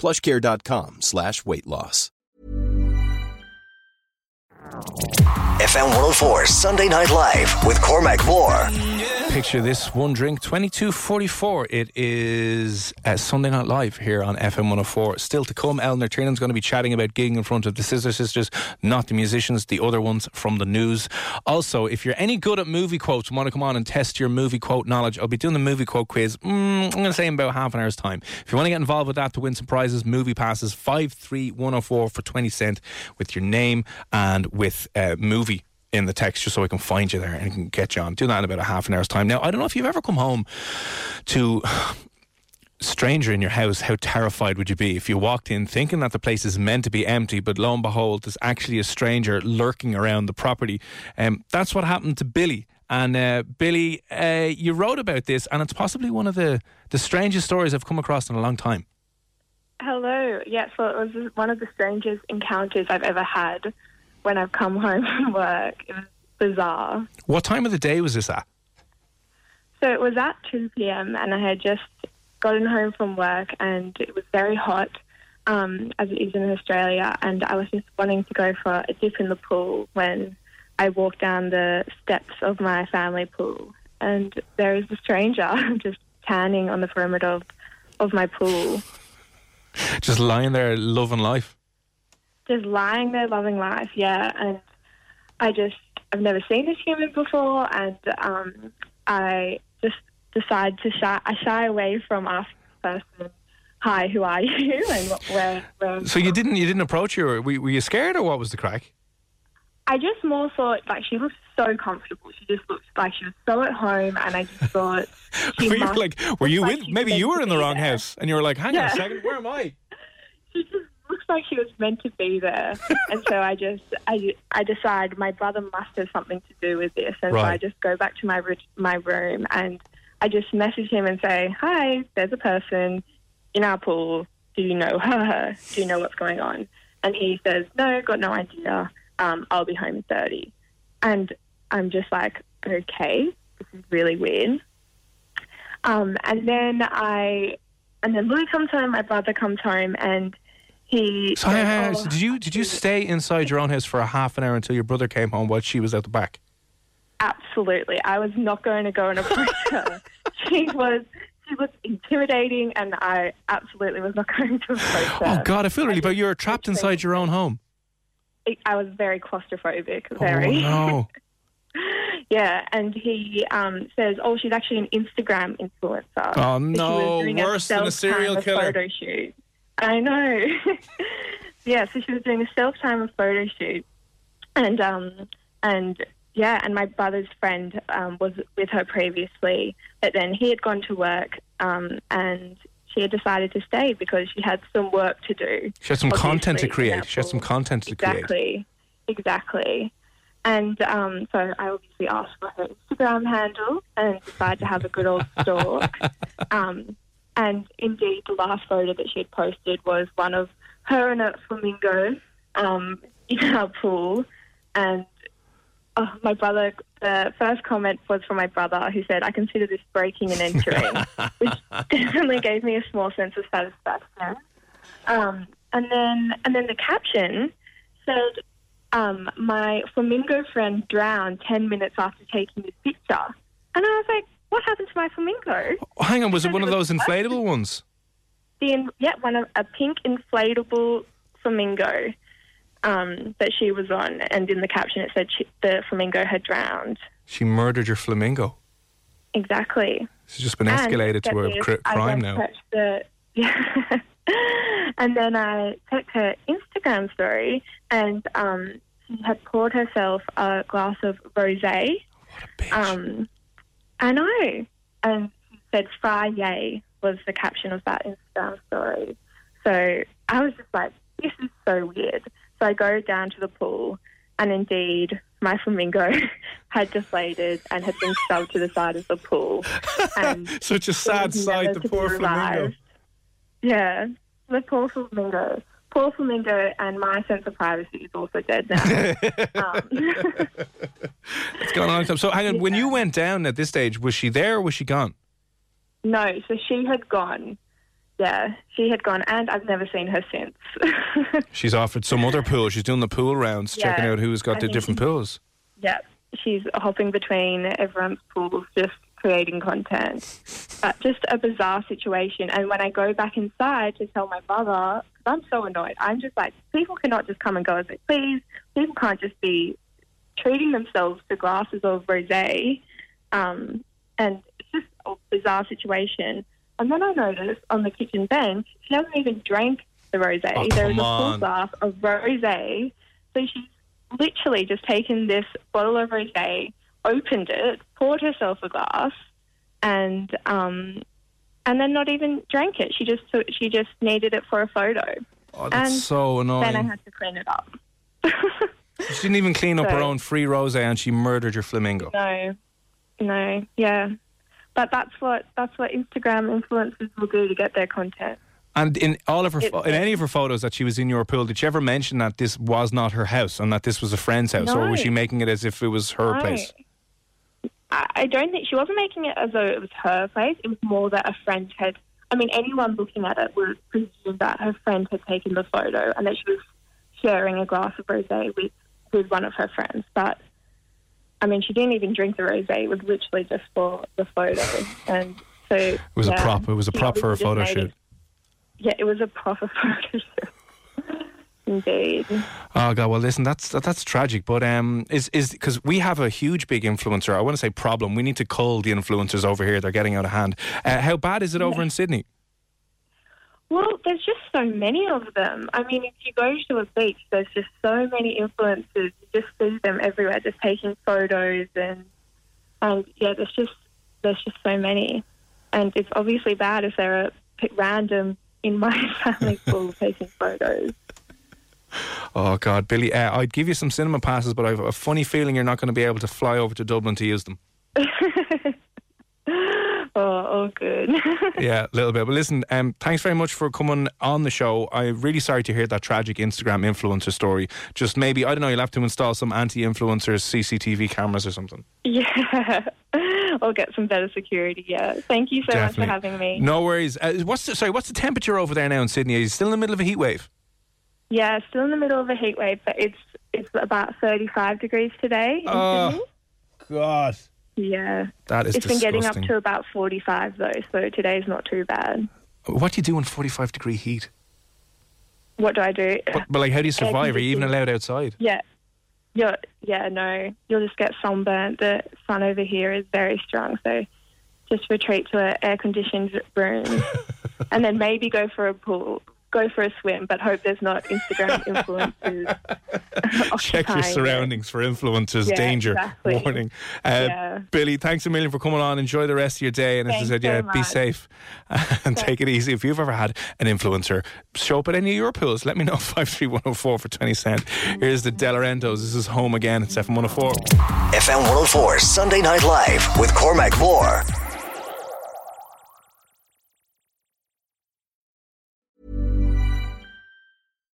plushcare.com slash weight loss. FM 104 Sunday Night Live with Cormac Moore. Picture this one drink, 2244. It is uh, Sunday Night Live here on FM 104. Still to come, Eleanor Tiernan's going to be chatting about gigging in front of the Scissor Sisters, not the musicians, the other ones from the news. Also, if you're any good at movie quotes want to come on and test your movie quote knowledge, I'll be doing the movie quote quiz, mm, I'm going to say in about half an hour's time. If you want to get involved with that to win some prizes, movie passes, 53104 for 20 cent with your name and with uh, movie in the text just so I can find you there and can get you on. Do that in about a half an hour's time. Now, I don't know if you've ever come home to stranger in your house, how terrified would you be if you walked in thinking that the place is meant to be empty, but lo and behold, there's actually a stranger lurking around the property? Um, that's what happened to Billy. And uh, Billy, uh, you wrote about this, and it's possibly one of the, the strangest stories I've come across in a long time. Hello. Yeah, so it was one of the strangest encounters I've ever had when I've come home from work. It was bizarre. What time of the day was this at? So it was at 2 p.m. and I had just gotten home from work and it was very hot, um, as it is in Australia. And I was just wanting to go for a dip in the pool when I walked down the steps of my family pool. And there is a stranger just tanning on the perimeter of, of my pool. Just lying there loving life. Just lying there loving life, yeah. And I just, I've never seen this human before, and um, I just decide to shy, I shy away from asking the person, "Hi, who are you?" and what- where, where. So you didn't you didn't approach her? Were, were you scared or what was the crack? I just more thought like she looked so comfortable. She just looked like she was so at home, and I just thought were you like were you like in maybe you were in the wrong there. house and you were like hang on a second where am I she just like he was meant to be there. and so I just, I, I decide my brother must have something to do with this. And so I just go back to my my room and I just message him and say, "Hi, there's a person in our pool. Do you know her? Do you know what's going on?" And he says, "No, got no idea. Um, I'll be home in 30." And I'm just like, "Okay, this is really weird." Um, and then I, and then Louis comes home. My brother comes home, and he. so, on, says, "Oh, did you did you stay inside your own house for a half an hour until your brother came home while she was out the back Absolutely. I was not going to go and approach her. she was she was intimidating and I absolutely was not going to approach her. oh god I feel really bad you were trapped inside your own home I was very claustrophobic, oh very. no yeah, and he um, says, "Oh, she's actually an Instagram influencer." Oh, no, worse than a serial killer. Photo shoot. I know. yeah, so she was doing a self-timer photo shoot, and um, and yeah, and my brother's friend um, was with her previously, but then he had gone to work, um, and she had decided to stay because she had some work to do. she had some content to create she had some content to create Exactly, exactly. And um, so I obviously asked for her Instagram handle and decided to have a good old stalk. um, and indeed, the last photo that she had posted was one of her and a flamingo um, in our pool. And oh, my brother, the first comment was from my brother, who said, "I consider this breaking and entering," which definitely gave me a small sense of satisfaction. Um, and then, and then the caption said, um, "My flamingo friend drowned ten minutes after taking this picture," and I was like, "What happened to my flamingo?" Oh, hang on was it one of those inflatable ones The in- yeah, one of a pink inflatable flamingo um, that she was on, and in the caption it said she, the flamingo had drowned. She murdered your flamingo. Exactly. It's just been escalated to a cr- crime now. The, and then I checked her Instagram story, and um, she had poured herself a glass of rosé. Bitch. Um, I know. And she said "Fry yay" was the caption of that Instagram story. So I was just like, this is so weird. So I go down to the pool, and indeed, my flamingo had deflated and had been shoved to the side of the pool. And Such a sad sight, the poor flamingo. Yeah, the poor flamingo. Poor flamingo, and my sense of privacy is also dead now. um, It's gone a long time. So hang on, when you went down at this stage, was she there or was she gone? no, so she had gone. Yeah, she had gone, and I've never seen her since. She's offered some other pool. She's doing the pool rounds, Yeah. checking out who's got I the different pools. yeah, she's hopping between everyone's pools, just creating content. But just a bizarre situation. And when I go back inside to tell my mother, because I'm so annoyed, I'm just like, people cannot just come and go as they please. People can't just be treating themselves to glasses of rosé. Um, and it's just a bizarre situation. And then I noticed on the kitchen bench, she hasn't even drank the rosé. Oh, there is a full glass of rosé. So she's literally just taken this bottle of rosé, opened it, poured herself a glass, and um, and then not even drank it. She just took, she just needed it for a photo. Oh, that's And so annoying. Then I had to clean it up. She didn't even clean up her own free rose and she murdered your flamingo. no, no, yeah. But that's what that's what Instagram influencers will do to get their content. And in all of her, It- in any of her photos that she was in your pool, did she ever mention that this was not her house and that this was a friend's house, or was she making it as if it was her No. place? I, don't think she wasn't making it as though it was her place. It was more that a friend had. I mean, anyone looking at it would presume that her friend had taken the photo and that she was sharing a glass of rosé with with one of her friends. But I mean, she didn't even drink the rosé. It was literally just for the photo, and so it was a prop. It was a prop for a photo shoot. Yeah, it was a prop for proper photo shoot. Indeed. Oh god, well listen, that's that, that's tragic. But um, is is because we have a huge big influencer. I want to say problem. We need to cull the influencers over here. They're getting out of hand. Uh, how bad is it over in Sydney? Well, there's just so many of them. I mean, if you go to a beach, there's just so many influencers. You just see them everywhere, just taking photos, and and yeah, there's just there's just so many, and it's obviously bad if there are p- random in my family pool taking photos. Oh god, Billy, uh, I'd give you some cinema passes, but I have a funny feeling you're not going to be able to fly over to Dublin to use them. oh, oh, good. yeah, a little bit. But listen, um, thanks very much for coming on the show. I'm really sorry to hear that tragic Instagram influencer story. Just maybe, I don't know, you'll have to install some anti influencers CCTV cameras or something. yeah, I'll get some better security. Yeah, thank you so much for having me. No worries. Uh, what's the, sorry, what's the temperature over there now in Sydney? Are you still in the middle of a heat wave? Yeah, still in the middle of a heat wave, but it's it's about 35 degrees today. In Oh. Sydney. God. Yeah. That is It's been getting up to about 45 though, so today's not too bad. What do you do in 45 degree heat? What do I do? But, but like, how do you survive? Are you even allowed outside? Yeah. You're, yeah, no. You'll just get sunburnt. The sun over here is very strong, so just retreat to an air conditioned room and then maybe go for a pool. Go for a swim, but hope there's not Instagram influencers. Check your surroundings for influencers, Yeah, danger, exactly. warning. Uh, Yeah. Billy, thanks a million for coming on. Enjoy the rest of your day. And as I Thanks said, so yeah, be safe and take it easy. If you've ever had an influencer show up at any of your pools, let me know. 53104 for 20 cent. Here's the Delorentos. This is home again. It's FM one hundred four. FM 104 Sunday Night Live with Cormac Moore.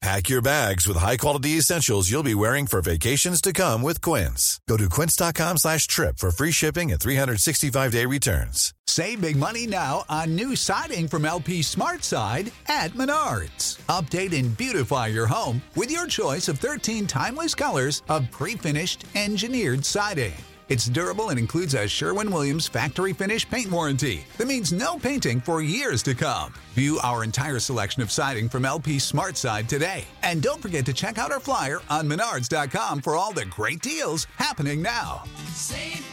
Pack your bags with high-quality essentials you'll be wearing for vacations to come with Quince. Go to quince.com slash trip for free shipping and 365-day returns. Save big money now on new siding from LP Smart Side at Menards. Update and beautify your home with your choice of 13 timeless colors of pre-finished engineered siding. It's durable and includes a Sherwin-Williams factory finish paint warranty that means no painting for years to come. View our entire selection of siding from LP Smart Side today. And don't forget to check out our flyer on menards.com for all the great deals happening now. Save